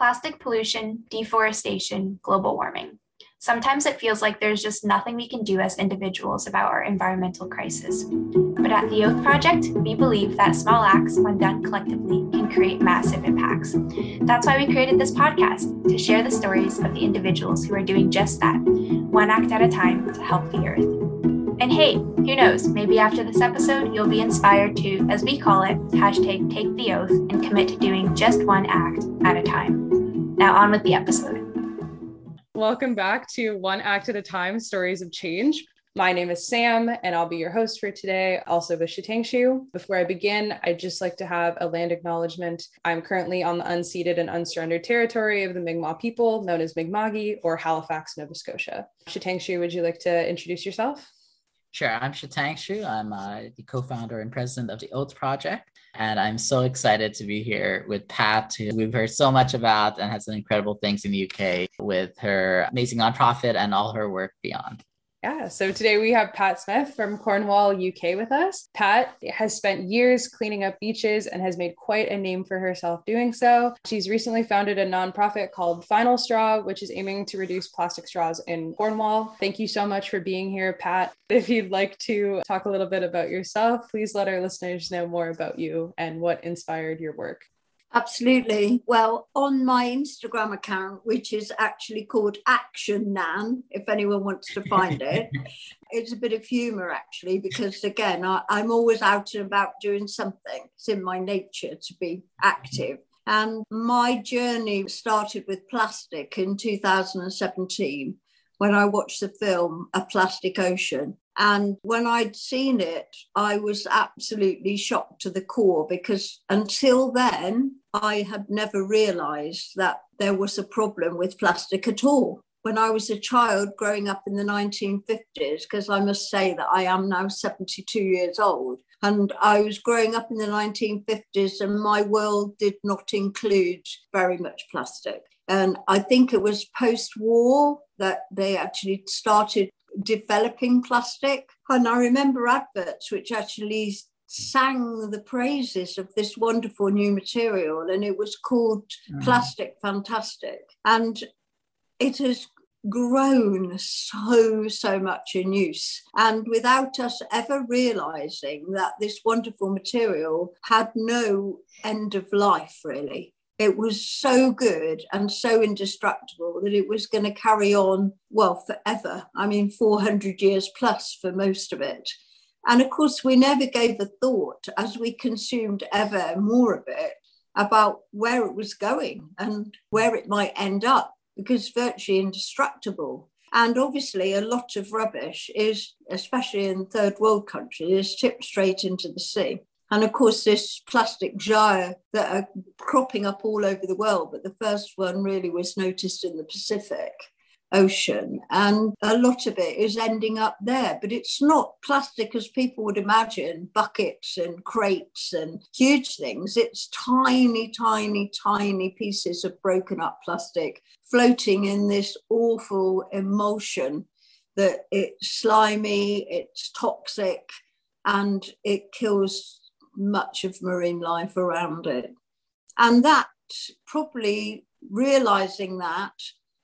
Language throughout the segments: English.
plastic pollution, deforestation, global warming. Sometimes it feels like there's just nothing we can do as individuals about our environmental crisis. But at the Oath Project, we believe that small acts, when done collectively, can create massive impacts. That's why we created this podcast to share the stories of the individuals who are doing just that, one act at a time to help the earth. And hey, who knows, maybe after this episode, you'll be inspired to, as we call it, hashtag take the oath and commit to doing just one act at a time. Now, on with the episode. Welcome back to One Act at a Time Stories of Change. My name is Sam, and I'll be your host for today, also with Shitangshu. Before I begin, I'd just like to have a land acknowledgement. I'm currently on the unceded and unsurrendered territory of the Mi'kmaq people, known as Mi'kma'ki or Halifax, Nova Scotia. Shitangshu, would you like to introduce yourself? Sure, I'm Shitangshu. I'm uh, the co founder and president of the Oath Project. And I'm so excited to be here with Pat, who we've heard so much about and has done incredible things in the UK with her amazing nonprofit and all her work beyond. Yeah, so today we have Pat Smith from Cornwall, UK with us. Pat has spent years cleaning up beaches and has made quite a name for herself doing so. She's recently founded a nonprofit called Final Straw, which is aiming to reduce plastic straws in Cornwall. Thank you so much for being here, Pat. If you'd like to talk a little bit about yourself, please let our listeners know more about you and what inspired your work. Absolutely. Well, on my Instagram account, which is actually called Action Nan, if anyone wants to find it, it's a bit of humor actually, because again, I, I'm always out and about doing something. It's in my nature to be active. And my journey started with plastic in 2017 when I watched the film A Plastic Ocean. And when I'd seen it, I was absolutely shocked to the core because until then, I had never realized that there was a problem with plastic at all. When I was a child growing up in the 1950s, because I must say that I am now 72 years old, and I was growing up in the 1950s, and my world did not include very much plastic. And I think it was post war that they actually started developing plastic. And I remember adverts which actually sang the praises of this wonderful new material, and it was called mm. Plastic Fantastic. And it has grown so, so much in use. And without us ever realizing that this wonderful material had no end of life, really it was so good and so indestructible that it was going to carry on, well, forever. I mean, 400 years plus for most of it. And of course, we never gave a thought as we consumed ever more of it about where it was going and where it might end up because virtually indestructible. And obviously, a lot of rubbish is, especially in third world countries, is tipped straight into the sea. And of course, this plastic gyre that are cropping up all over the world, but the first one really was noticed in the Pacific Ocean. And a lot of it is ending up there, but it's not plastic as people would imagine buckets and crates and huge things. It's tiny, tiny, tiny pieces of broken up plastic floating in this awful emulsion that it's slimy, it's toxic, and it kills much of marine life around it. And that probably realizing that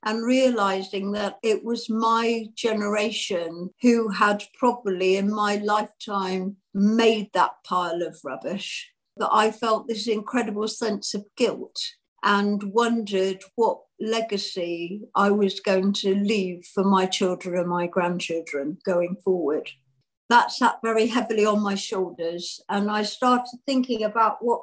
and realizing that it was my generation who had probably in my lifetime made that pile of rubbish, that I felt this incredible sense of guilt and wondered what legacy I was going to leave for my children and my grandchildren going forward that sat very heavily on my shoulders. And I started thinking about what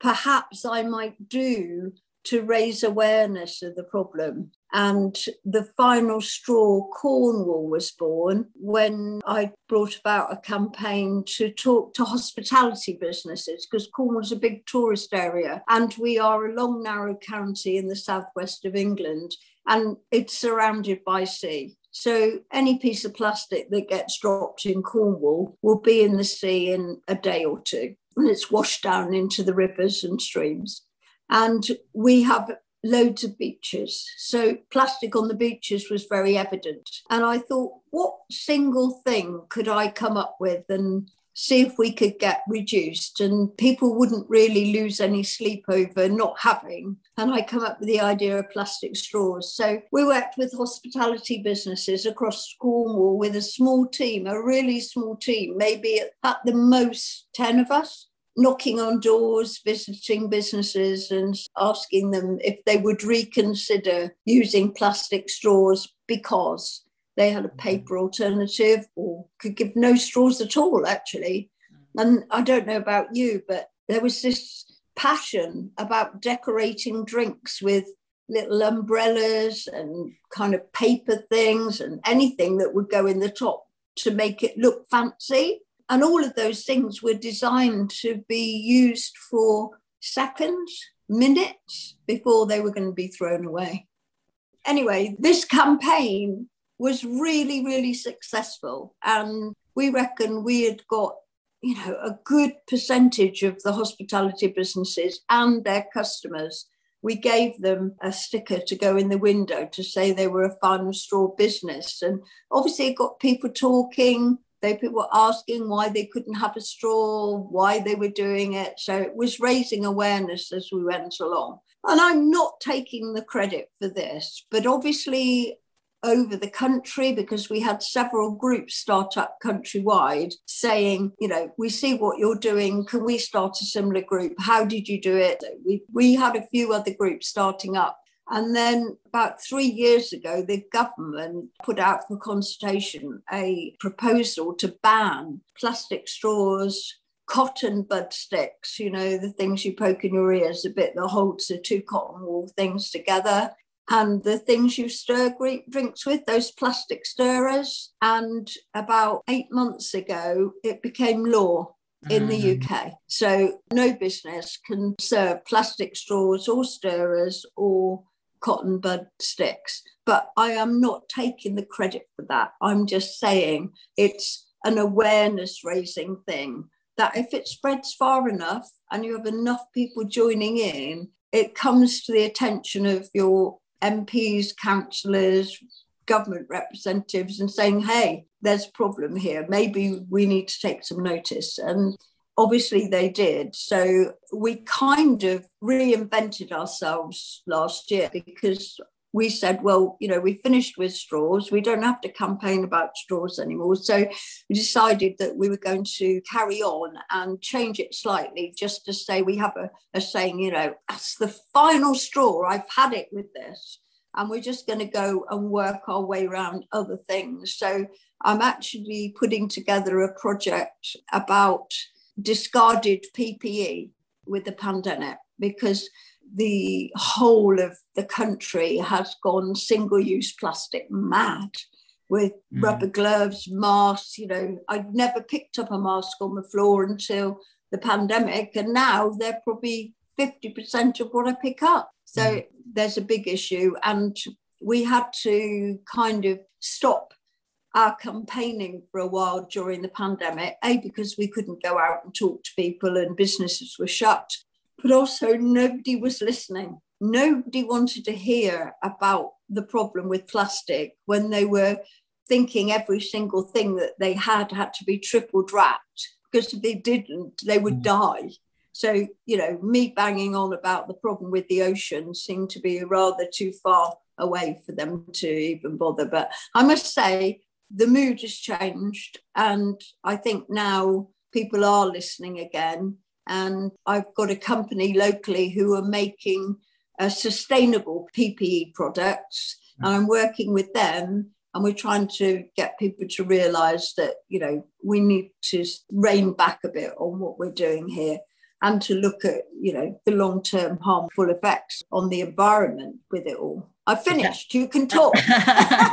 perhaps I might do to raise awareness of the problem. And the final straw, Cornwall, was born when I brought about a campaign to talk to hospitality businesses because Cornwall's a big tourist area and we are a long, narrow county in the southwest of England and it's surrounded by sea. So any piece of plastic that gets dropped in Cornwall will be in the sea in a day or two, and it's washed down into the rivers and streams. And we have loads of beaches. So plastic on the beaches was very evident. And I thought, what single thing could I come up with and see if we could get reduced and people wouldn't really lose any sleep over not having. And I come up with the idea of plastic straws. So we worked with hospitality businesses across Cornwall with a small team, a really small team, maybe at the most 10 of us knocking on doors, visiting businesses, and asking them if they would reconsider using plastic straws because they had a mm-hmm. paper alternative or could give no straws at all, actually. Mm. And I don't know about you, but there was this passion about decorating drinks with little umbrellas and kind of paper things and anything that would go in the top to make it look fancy. And all of those things were designed to be used for seconds, minutes before they were going to be thrown away. Anyway, this campaign was really, really successful. And we reckon we had got, you know, a good percentage of the hospitality businesses and their customers. We gave them a sticker to go in the window to say they were a final straw business. And obviously, it got people talking they were asking why they couldn't have a straw, why they were doing it. So it was raising awareness as we went along. And I'm not taking the credit for this, but obviously over the country because we had several groups start up countrywide saying, you know, we see what you're doing. Can we start a similar group? How did you do it? We, we had a few other groups starting up and then about three years ago, the government put out for consultation a proposal to ban plastic straws, cotton bud sticks, you know, the things you poke in your ears, a bit that holds the two cotton wool things together, and the things you stir drinks with, those plastic stirrers. And about eight months ago, it became law in the mm-hmm. UK. So no business can serve plastic straws or stirrers or cotton bud sticks. But I am not taking the credit for that. I'm just saying it's an awareness raising thing that if it spreads far enough and you have enough people joining in, it comes to the attention of your MPs, councillors, government representatives and saying, hey, there's a problem here. Maybe we need to take some notice. And obviously they did. So we kind of reinvented ourselves last year because we said, well, you know, we finished with straws. We don't have to campaign about straws anymore. So we decided that we were going to carry on and change it slightly just to say we have a, a saying, you know, that's the final straw. I've had it with this. And we're just going to go and work our way around other things. So I'm actually putting together a project about discarded PPE with the pandemic because the whole of the country has gone single use plastic mad with mm. rubber gloves, masks. You know, I'd never picked up a mask on the floor until the pandemic, and now they're probably 50% of what I pick up. So mm. there's a big issue, and we had to kind of stop our campaigning for a while during the pandemic, A, because we couldn't go out and talk to people and businesses were shut, but also nobody was listening. Nobody wanted to hear about the problem with plastic when they were thinking every single thing that they had had to be triple wrapped because if they didn't, they would mm. die. So, you know, me banging on about the problem with the ocean seemed to be rather too far away for them to even bother. But I must say, the mood has changed. And I think now people are listening again. And I've got a company locally who are making a sustainable PPE products. And I'm working with them and we're trying to get people to realize that, you know, we need to rein back a bit on what we're doing here and to look at, you know, the long term harmful effects on the environment with it all. I finished. You can talk.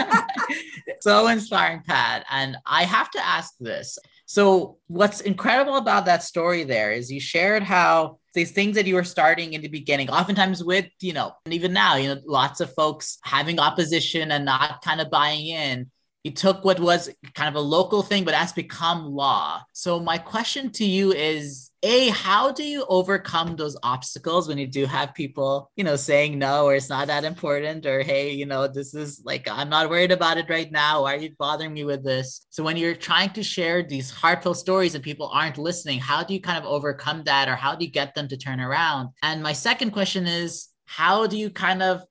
so inspiring, Pat. And I have to ask this. So, what's incredible about that story there is you shared how these things that you were starting in the beginning, oftentimes with, you know, and even now, you know, lots of folks having opposition and not kind of buying in. You took what was kind of a local thing, but has become law. So, my question to you is a how do you overcome those obstacles when you do have people you know saying no or it's not that important or hey you know this is like i'm not worried about it right now. Why are you bothering me with this? So when you're trying to share these heartfelt stories and people aren't listening how do you kind of overcome that or how do you get them to turn around? And my second question is how do you kind of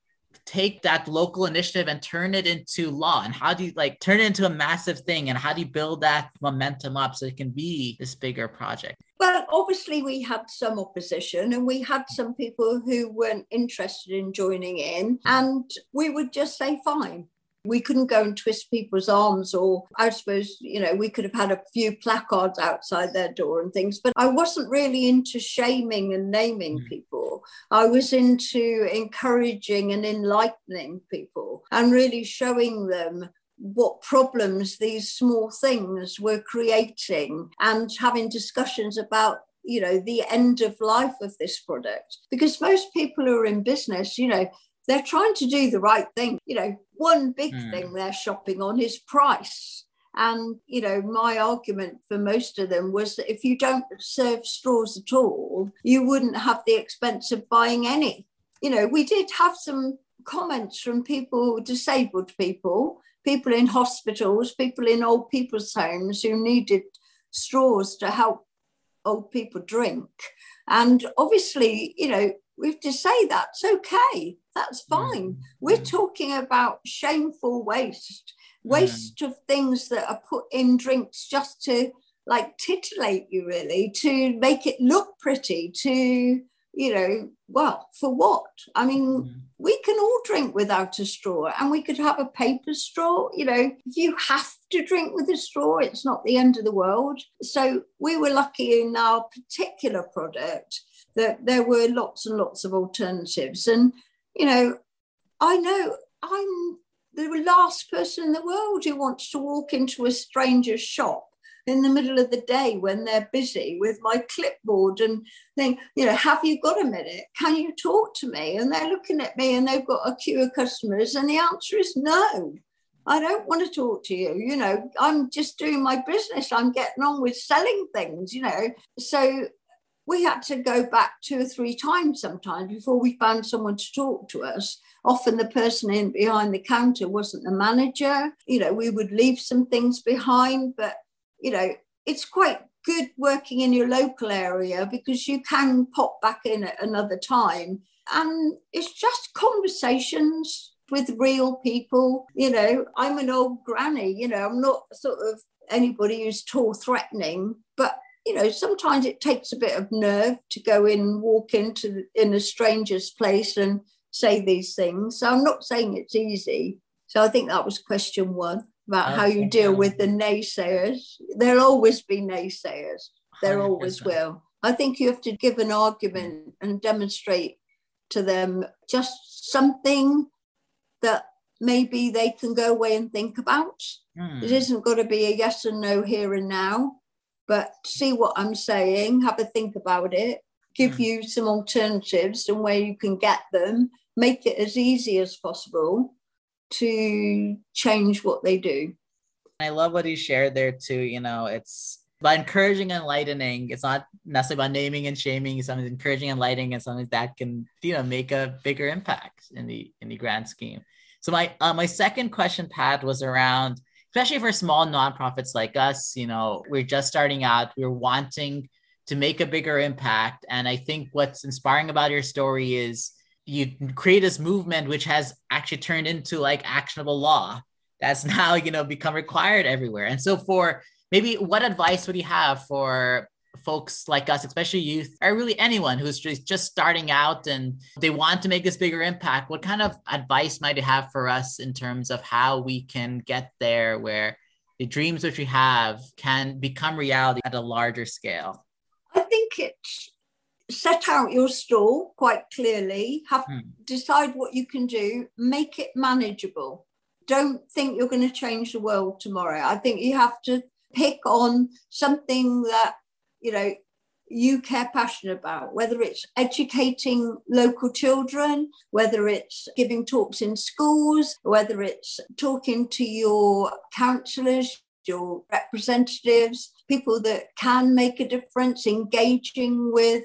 take that local initiative and turn it into law? And how do you like turn it into a massive thing? And how do you build that momentum up so it can be this bigger project? Well obviously we had some opposition and we had some people who weren't interested in joining in and we would just say fine we couldn't go and twist people's arms, or I suppose, you know, we could have had a few placards outside their door and things, but I wasn't really into shaming and naming mm. people. I was into encouraging and enlightening people and really showing them what problems these small things were creating and having discussions about you know the end of life of this product because most people who are in business you know they're trying to do the right thing. You know, one big mm. thing they're shopping on is price. And, you know, my argument for most of them was that if you don't serve straws at all, you wouldn't have the expense of buying any. You know, we did have some comments from people, disabled people, people in hospitals, people in old people's homes who needed straws to help old people drink. And obviously, you know, we have to say that's okay. That's fine. Mm. We're talking about shameful waste, waste mm. of things that are put in drinks just to like titillate you, really, to make it look pretty, to, you know, well, for what? I mean, mm. we can all drink without a straw and we could have a paper straw. You know, if you have to drink with a straw, it's not the end of the world. So we were lucky in our particular product that there were lots and lots of alternatives. And, you know, I know I'm the last person in the world who wants to walk into a stranger's shop in the middle of the day when they're busy with my clipboard and think, you know, have you got a minute? Can you talk to me? And they're looking at me and they've got a queue of customers, and the answer is no. I don't want to talk to you. You know, I'm just doing my business. I'm getting on with selling things, you know. So we had to go back two or three times sometimes before we found someone to talk to us. Often the person in behind the counter wasn't the manager. You know, we would leave some things behind, but you know, it's quite good working in your local area because you can pop back in at another time. And it's just conversations with real people. You know, I'm an old granny, you know, I'm not sort of anybody who's tall threatening, but you know, sometimes it takes a bit of nerve to go in, walk into in a stranger's place and say these things. So I'm not saying it's easy. So I think that was question one about how you deal with the naysayers. There'll always be naysayers. There always will. I think you have to give an argument and demonstrate to them just something that maybe they can go away and think about. Mm. It isn't got to be a yes and no here and now but see what I'm saying, have a think about it, give mm. you some alternatives and where you can get them, make it as easy as possible to change what they do. I love what he shared there too. You know, it's by encouraging and enlightening. It's not necessarily about naming and shaming. It's something encouraging and enlightening and something that can, you know, make a bigger impact in the in the grand scheme. So my uh, my second question, Pat, was around especially for small nonprofits like us, you know, we're just starting out, we're wanting to make a bigger impact. And I think what's inspiring about your story is you create this movement which has actually turned into like actionable law that's now, you know, become required everywhere. And so for maybe what advice would you have for folks like us, especially youth, or really anyone who's just, just starting out and they want to make this bigger impact, what kind of advice might you have for us in terms of how we can get there where the dreams which we have can become reality at a larger scale? I think it's set out your stall quite clearly, have hmm. decide what you can do, make it manageable. Don't think you're going to change the world tomorrow. I think you have to pick on something that you know you care passionate about, whether it's educating local children, whether it's giving talks in schools, whether it's talking to your councillors, your representatives, people that can make a difference, engaging with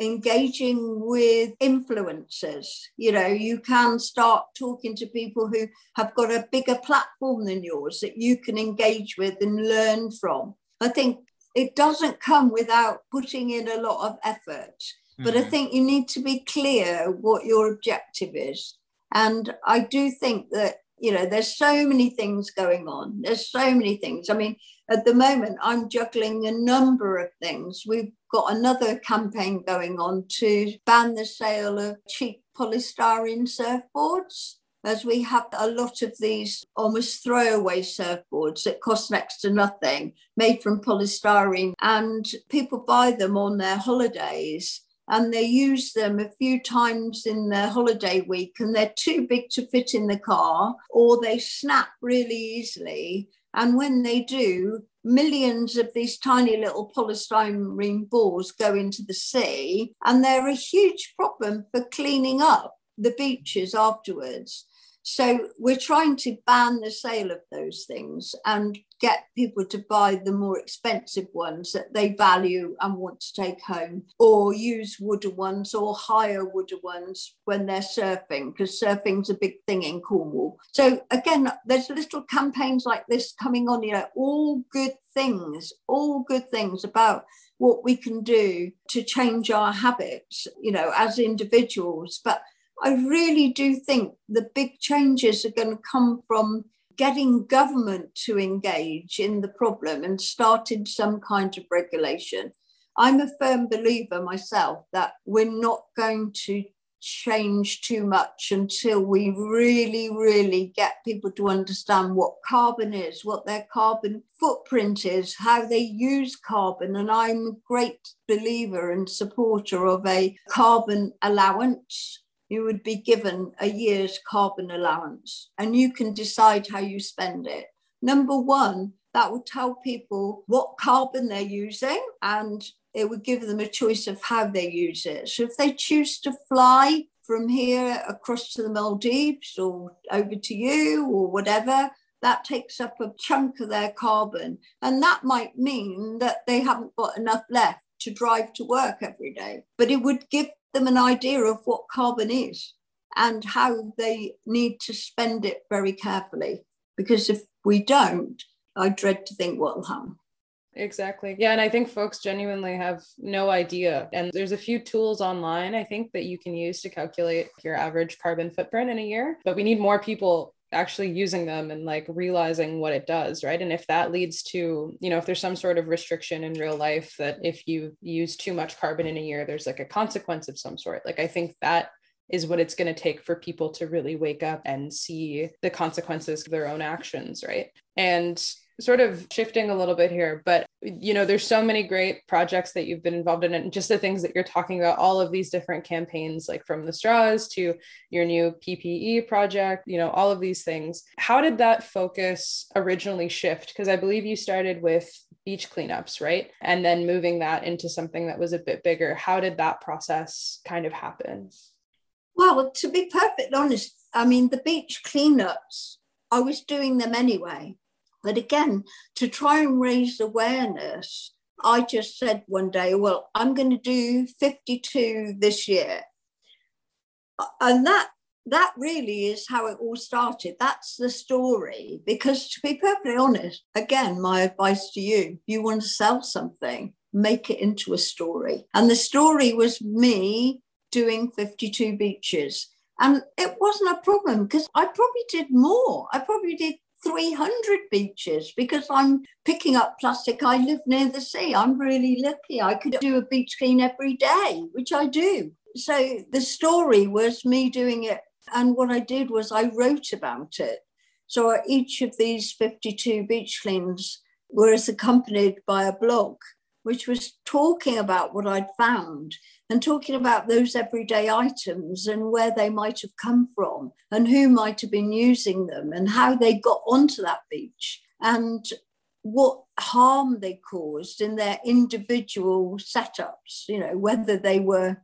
engaging with influencers. You know, you can start talking to people who have got a bigger platform than yours that you can engage with and learn from. I think it doesn't come without putting in a lot of effort. Mm-hmm. But I mm-hmm. think you need to be clear what your objective is. And I do think that, you know, there's so many things going on. There's so many things. I mean, at the moment, I'm juggling a number of things. We've got another campaign going on to ban the sale of cheap polystyrene surfboards as we have a lot of these almost throwaway surfboards that cost next to nothing, made from polystyrene, and people buy them on their holidays and they use them a few times in their holiday week and they're too big to fit in the car or they snap really easily. And when they do, millions of these tiny little polystyrene balls go into the sea and they're a huge problem for cleaning up the beaches afterwards. So we're trying to ban the sale of those things and get people to buy the more expensive ones that they value and want to take home, or use wooden ones or hire wooden ones when they're surfing, because surfing's a big thing in Cornwall. So again, there's little campaigns like this coming on, you know, all good things, all good things about what we can do to change our habits, you know, as individuals. But I really do think the big changes are going to come from getting government to engage in the problem and starting some kind of regulation. I'm a firm believer myself that we're not going to change too much until we really, really get people to understand what carbon is, what their carbon footprint is, how they use carbon. And I'm a great believer and supporter of a carbon allowance you would be given a year's carbon allowance and you can decide how you spend it. Number one, that would tell people what carbon they're using and it would give them a choice of how they use it. So if they choose to fly from here across to the Maldives or over to you or whatever, that takes up a chunk of their carbon. And that might mean that they haven't got enough left to drive to work every day. But it would give them an idea of what carbon is and how they need to spend it very carefully. Because if we don't, I dread to think what will happen. Exactly. Yeah. And I think folks genuinely have no idea. And there's a few tools online, I think, that you can use to calculate your average carbon footprint in a year. But we need more people actually using them and like realizing what it does right? And if that leads to you know if there's some sort of restriction in real life that if you use too much carbon in a year there's like a consequence of some sort like i think that is what it's going to take for people to really wake up and see the consequences of their own actions right? And sort of shifting a little bit here, but you know, there's so many great projects that you've been involved in, and just the things that you're talking about, all of these different campaigns, like from the straws to your new PPE project, you know, all of these things. How did that focus originally shift? Because I believe you started with beach cleanups, right? And then moving that into something that was a bit bigger. How did that process kind of happen? Well, to be perfectly honest, I mean, the beach cleanups, I was doing them anyway. But again, to try and raise awareness, I just said one day, well, I'm going to do 52 this year. And that that really is how it all started. That's the story. Because to be perfectly honest, again, my advice to you, you want to sell something, make it into a story. And the story was me doing 52 beaches. And it wasn't a problem because I probably did more. I probably did 300 beaches because I'm picking up plastic. I live near the sea. I'm really lucky. I could do a beach clean every day, which I do. So the story was me doing it. And what I did was I wrote about it. So each of these 52 beach cleans was accompanied by a blog, which was talking about what I'd found and talking about those everyday items and where they might have come from and who might have been using them and how they got onto that beach and what harm they caused in their individual setups, you know, whether they were,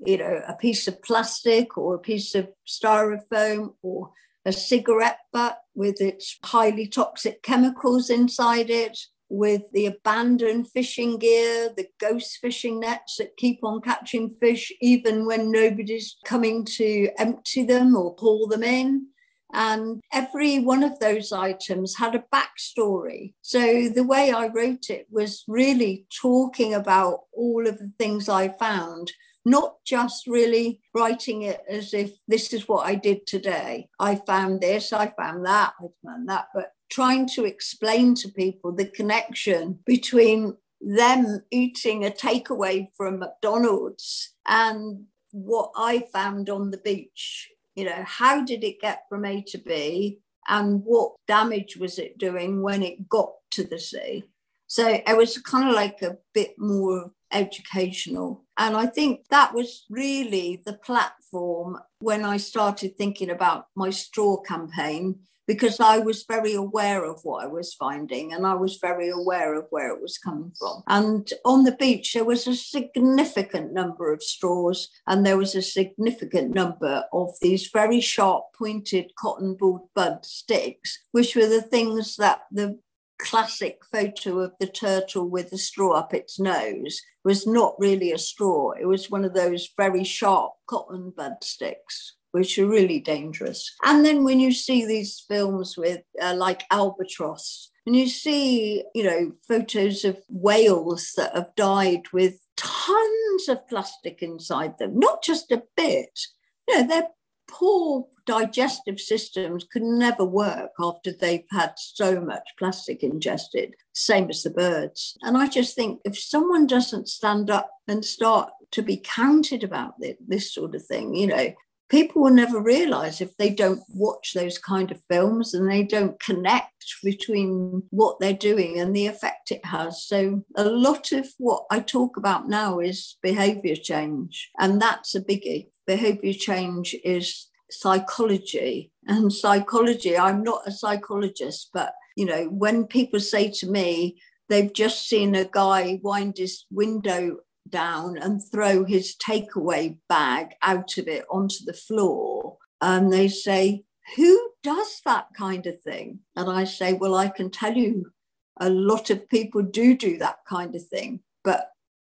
you know, a piece of plastic or a piece of styrofoam or a cigarette butt with its highly toxic chemicals inside it, with the abandoned fishing gear, the ghost fishing nets that keep on catching fish even when nobody's coming to empty them or pull them in. And every one of those items had a backstory. So the way I wrote it was really talking about all of the things I found, not just really writing it as if this is what I did today. I found this, I found that, I found that, but trying to explain to people the connection between them eating a takeaway from McDonald's and what I found on the beach. You know, how did it get from A to B and what damage was it doing when it got to the sea? So it was kind of like a bit more educational. And I think that was really the platform when I started thinking about my straw campaign because I was very aware of what I was finding and I was very aware of where it was coming from. And on the beach, there was a significant number of straws and there was a significant number of these very sharp pointed cotton bud sticks, which were the things that the classic photo of the turtle with the straw up its nose was not really a straw. It was one of those very sharp cotton bud sticks which are really dangerous. And then when you see these films with uh, like Albatross, and you see, you know, photos of whales that have died with tons of plastic inside them, not just a bit. You know, their poor digestive systems could never work after they've had so much plastic ingested, same as the birds. And I just think if someone doesn't stand up and start to be counted about this, this sort of thing, you know, people will never realize if they don't watch those kind of films and they don't connect between what they're doing and the effect it has. So, a lot of what I talk about now is behavior change, and that's a biggie. Behavior change is psychology, and psychology, I'm not a psychologist, but you know, when people say to me, they've just seen a guy wind his window down and throw his takeaway bag out of it onto the floor. And they say, Who does that kind of thing? And I say, Well, I can tell you a lot of people do do that kind of thing, but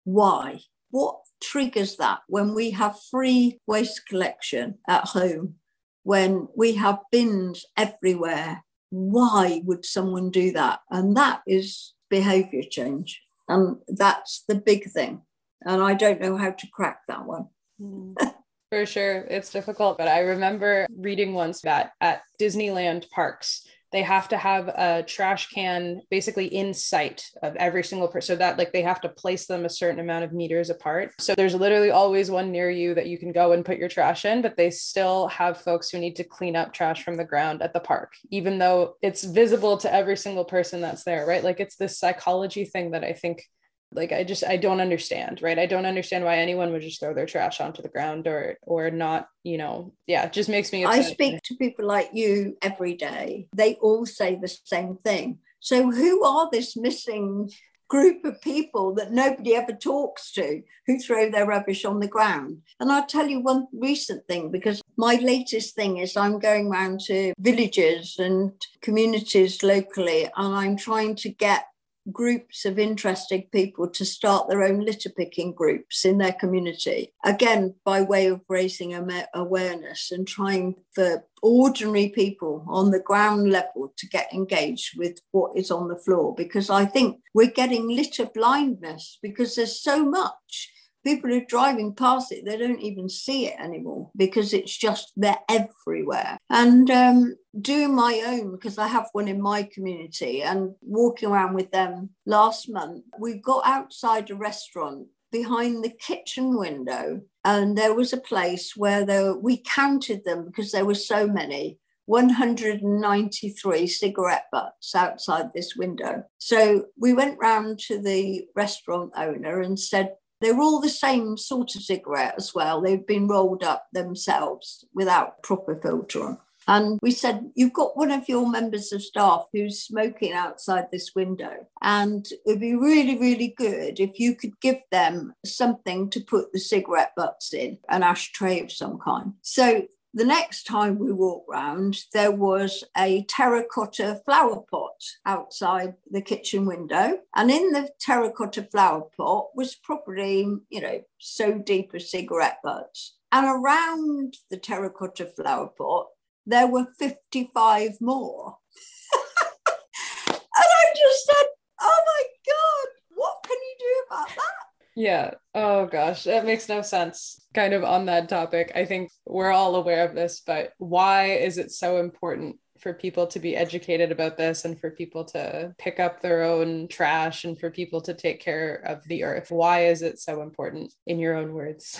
why? What triggers that when we have free waste collection at home, when we have bins everywhere? Why would someone do that? And that is behavior change. And that's the big thing and I don't know how to crack that one. Hmm. For sure, it's difficult. But I remember reading once that at Disneyland parks, they have to have a trash can basically in sight of every single person so that like they have to place them a certain amount of meters apart so there's literally always one near you that you can go and put your trash in but they still have folks who need to clean up trash from the ground at the park even though it's visible to every single person that's there right like it's this psychology thing that i think like i just i don't understand right i don't understand why anyone would just throw their trash onto the ground or or not you know yeah it just makes me upset. i speak to people like you every day they all say the same thing so who are this missing group of people that nobody ever talks to who throw their rubbish on the ground. And I'll tell you one recent thing because my latest thing is I'm going around to villages and communities locally and I'm trying to get groups of interested people to start their own litter picking groups in their community. Again, by way of raising awareness and trying for ordinary people on the ground level to get engaged with what is on the floor. Because I think we're getting litter blindness because there's so much people are driving past it, they don't even see it anymore because it's just they're everywhere. And um, doing my own, because I have one in my community, and walking around with them last month, we got outside a restaurant behind the kitchen window, and there was a place where there, we counted them because there were so many. 193 cigarette butts outside this window. So we went round to the restaurant owner and said, they were all the same sort of cigarette as well. They'd been rolled up themselves without proper filter on. And we said, You've got one of your members of staff who's smoking outside this window. And it'd be really, really good if you could give them something to put the cigarette butts in, an ashtray of some kind. So the next time we walked round, there was a terracotta flower pot outside the kitchen window. And in the terracotta flower pot was probably, you know, so deep as cigarette butts. And around the terracotta flower pot, there were 55 more. and I just said, oh my God, what can you do about that? Yeah. Oh gosh, that makes no sense. Kind of on that topic, I think we're all aware of this, but why is it so important for people to be educated about this and for people to pick up their own trash and for people to take care of the earth? Why is it so important in your own words?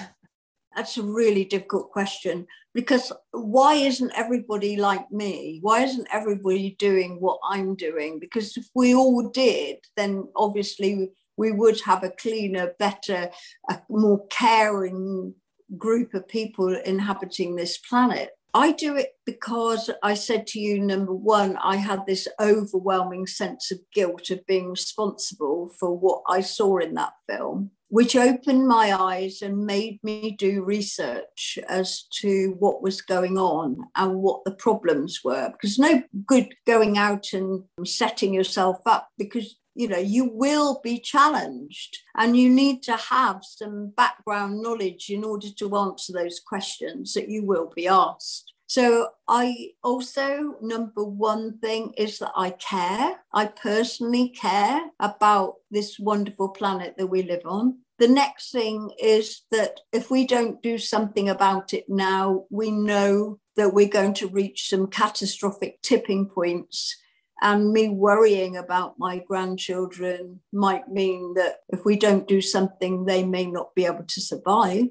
That's a really difficult question because why isn't everybody like me? Why isn't everybody doing what I'm doing? Because if we all did, then obviously we would have a cleaner, better, a more caring group of people inhabiting this planet. I do it because I said to you, number one, I had this overwhelming sense of guilt of being responsible for what I saw in that film, which opened my eyes and made me do research as to what was going on and what the problems were. Because no good going out and setting yourself up because you know you will be challenged and you need to have some background knowledge in order to answer those questions that you will be asked. So i also number one thing is that i care. I personally care about this wonderful planet that we live on. The next thing is that if we don't do something about it now we know that we're going to reach some catastrophic tipping points and me worrying about my grandchildren might mean that if we don't do something, they may not be able to survive.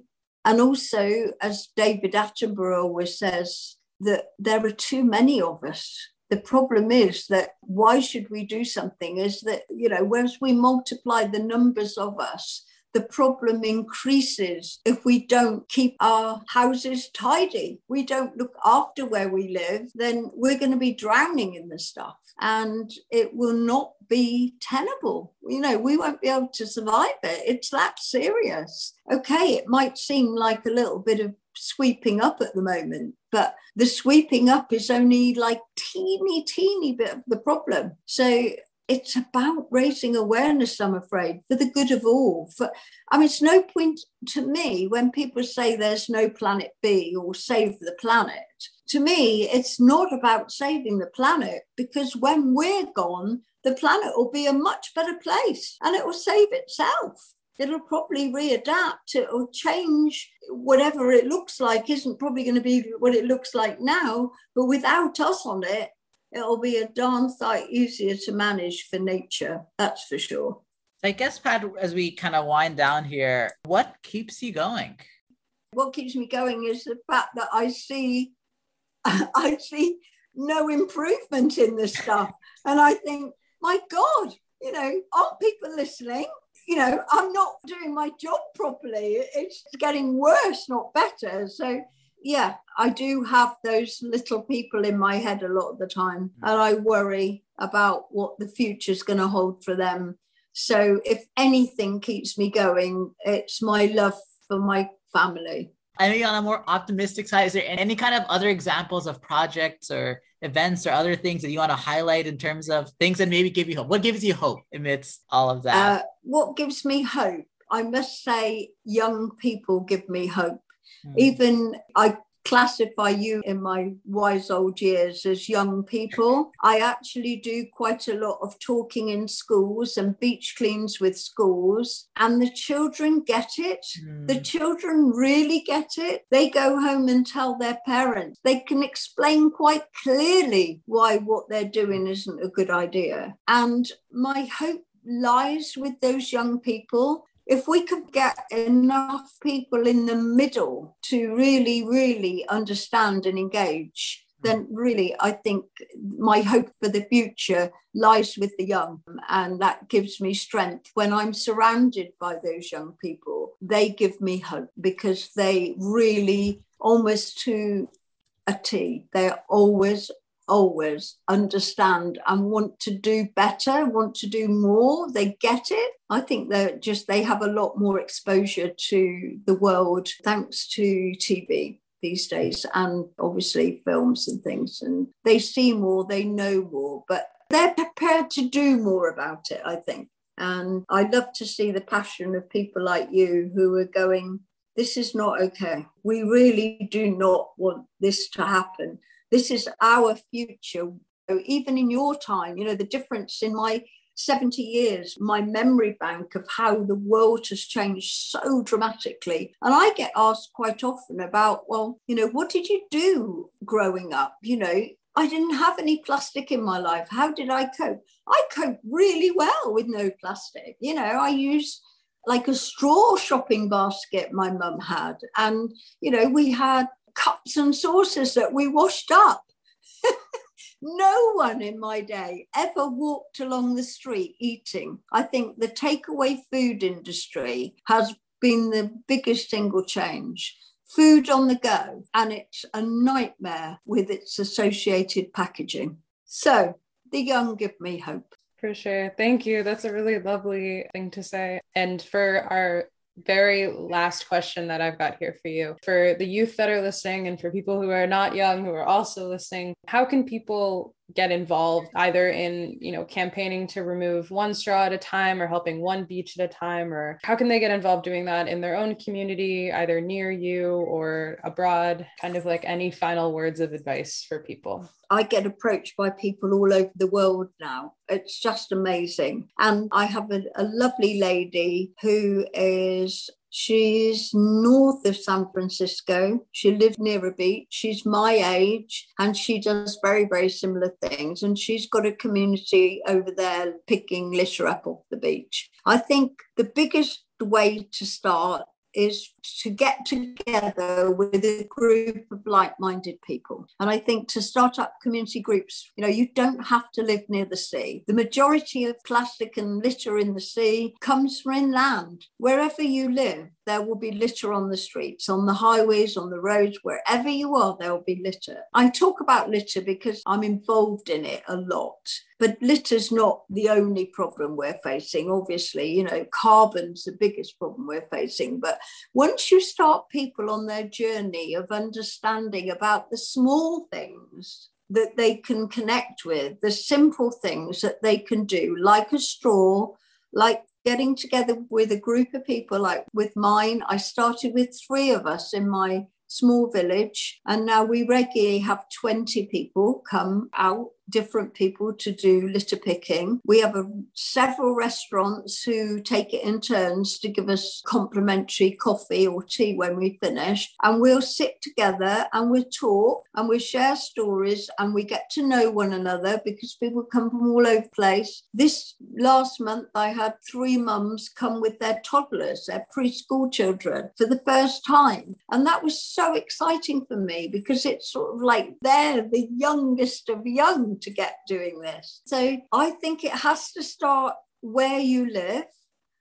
And also, as David Attenborough always says, that there are too many of us. The problem is that why should we do something? Is that, you know, as we multiply the numbers of us, the problem increases if we don't keep our houses tidy. We don't look after where we live, then we're going to be drowning in the stuff and it will not be tenable. You know, we won't be able to survive it. It's that serious. Okay, it might seem like a little bit of sweeping up at the moment, but the sweeping up is only like teeny, teeny bit of the problem. So it's about raising awareness, I'm afraid, for the good of all. For I mean, it's no point to me when people say there's no planet B or save the planet. To me, it's not about saving the planet because when we're gone, the planet will be a much better place and it will save itself. It'll probably readapt, it'll change whatever it looks like, isn't probably going to be what it looks like now, but without us on it, it'll be a darn sight easier to manage for nature, that's for sure. I guess, Pat, as we kind of wind down here, what keeps you going? What keeps me going is the fact that I see, I see no improvement in this stuff, and I think, my God, you know, aren't people listening? You know, I'm not doing my job properly. It's getting worse, not better. So yeah, I do have those little people in my head a lot of the time, hmm. and I worry about what the future is going to hold for them. So, if anything keeps me going, it's my love for my family. I mean, on a more optimistic side, is there any kind of other examples of projects or events or other things that you want to highlight in terms of things that maybe give you hope? What gives you hope amidst all of that? Uh, what gives me hope? I must say, young people give me hope Mm. Even I classify you in my wise old years as young people. I actually do quite a lot of talking in schools and beach cleans with schools, and the children get it. Mm. The children really get it. They go home and tell their parents. They can explain quite clearly why what they're doing isn't a good idea. And my hope lies with those young people if we could get enough people in the middle to really, really understand and engage, then really I think my hope for the future lies with the young. And that gives me strength. When I'm surrounded by those young people, they give me hope because they really almost to a T, they're always always understand and want to do better, want to do more. They get it. I think that just they have a lot more exposure to the world thanks to TV. these days, and obviously films and things. And they see more, they know more, but they're prepared to do more about it, I think. And I love to see the passion of people like you who are going, this is not okay. We really do not want this to happen. This is our future. Even in your time, you know, the difference in my 70 years, my memory bank of how the world has changed so dramatically. And I get asked quite often about, well, you know, what did you do growing up? You know, I didn't have any plastic in my life. How did I cope? I cope really well with no plastic. You know, I use like a straw shopping basket my mum had. And, you know, we had cups and saucers that we washed up. No one in my day ever walked along the street eating. I think the takeaway food industry has been the biggest single change. Food on the go, and it's a nightmare with its associated packaging. So, the young give me hope. For sure. Thank you. That's a really lovely thing to say. And for our very last question that I've got here for you. For the youth that are listening and for people who are not young who are also listening, how can people get involved either in, you know, campaigning to remove one straw at a time or helping one beach at a time or how can they get involved doing that in their own community either near you or abroad? Kind of like any final words of advice for people. I get approached by people all over the world now. It's just amazing. And I have a, a lovely lady who is She's north of San Francisco. She hmm. lives near a beach. She's my age and she does very, very similar things. And she's got a community over there picking litter up off the beach. I think the biggest way to start is to get together with a group of like-minded people and i think to start up community groups you know you don't have to live near the sea the majority of plastic and litter in the sea comes from inland wherever you live there will be litter on the streets on the highways on the roads wherever you are there will be litter i talk about litter because i'm involved in it a lot but litter's not the only problem we're facing. Obviously, you know, carbon's the biggest problem we're facing. But once you start people on their journey of understanding about the small things that they can connect with, the simple things that they can do, like a straw, like getting together with a group of people, like with mine, I started with three of us in my small village. And now we regularly have 20 people come out different people to do litter picking. We have a, several restaurants who take it in turns to give us complimentary coffee or tea when we finish. And we'll sit together and we'll talk and we'll share stories and we get to know one another because people come from all over the place. This last month, I had three mums come with their toddlers, their preschool children, for the first time. And that was so exciting for me because it's sort of like they're the youngest of young to get doing this. So I think it has to start where you live,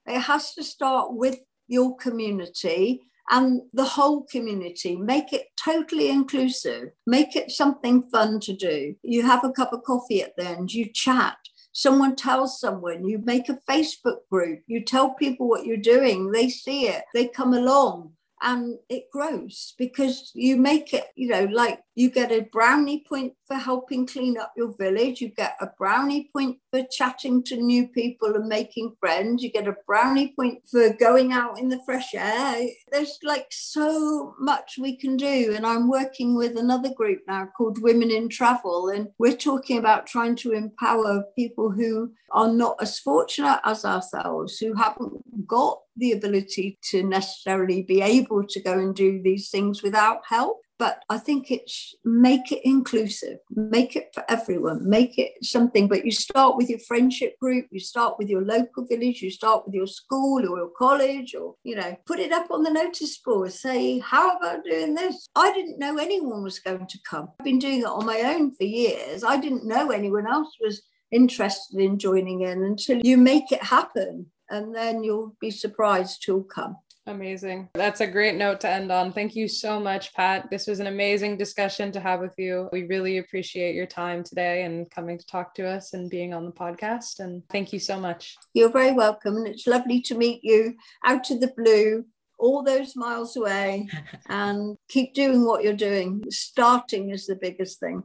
it has to start with your community and the whole community. Make it totally inclusive, make it something fun to do. You have a cup of coffee at the end, you chat. Someone tells someone, you make a Facebook group, you tell people what you're doing, they see it, they come along and it grows because you make it, you know, like you get a brownie point for helping clean up your village. You get a brownie point for chatting to new people and making friends. You get a brownie point for going out in the fresh air. There's like so much we can do. And I'm working with another group now called Women in Travel. And we're talking about trying to empower people who are not as fortunate as ourselves, who haven't got the ability to necessarily be able to go and do these things without help but I think it's make it inclusive, make it for everyone, make it something. But you start with your friendship group, you start with your local village, you start with your school or your college, or you know, put it up on the notice board. Say, how about doing this? I didn't know anyone was going to come. I've been doing it on my own for years. I didn't know anyone else was interested in joining in until you make it happen, and then you'll be surprised who'll come. Amazing. That's a great note to end on. Thank you so much, Pat. This was an amazing discussion to have with you. We really appreciate your time today and coming to talk to us and being on the podcast. And thank you so much. You're very welcome. And it's lovely to meet you out of the blue all those miles away and keep doing what you're doing. Starting is the biggest thing.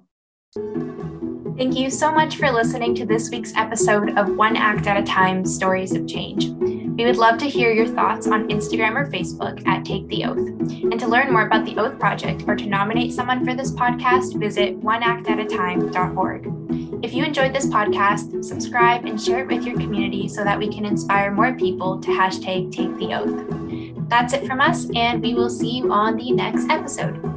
Thank you so much for listening to this week's episode of One Act at a Time Stories of Change. We would love to hear your thoughts on Instagram or Facebook at Take the Oath. And to learn more about the Oath Project or to nominate someone for this podcast, visit oneactatatime.org. If you enjoyed this podcast, subscribe and share it with your community so that we can inspire more people to hashtag Take the Oath. That's it from us, and we will see you on the next episode.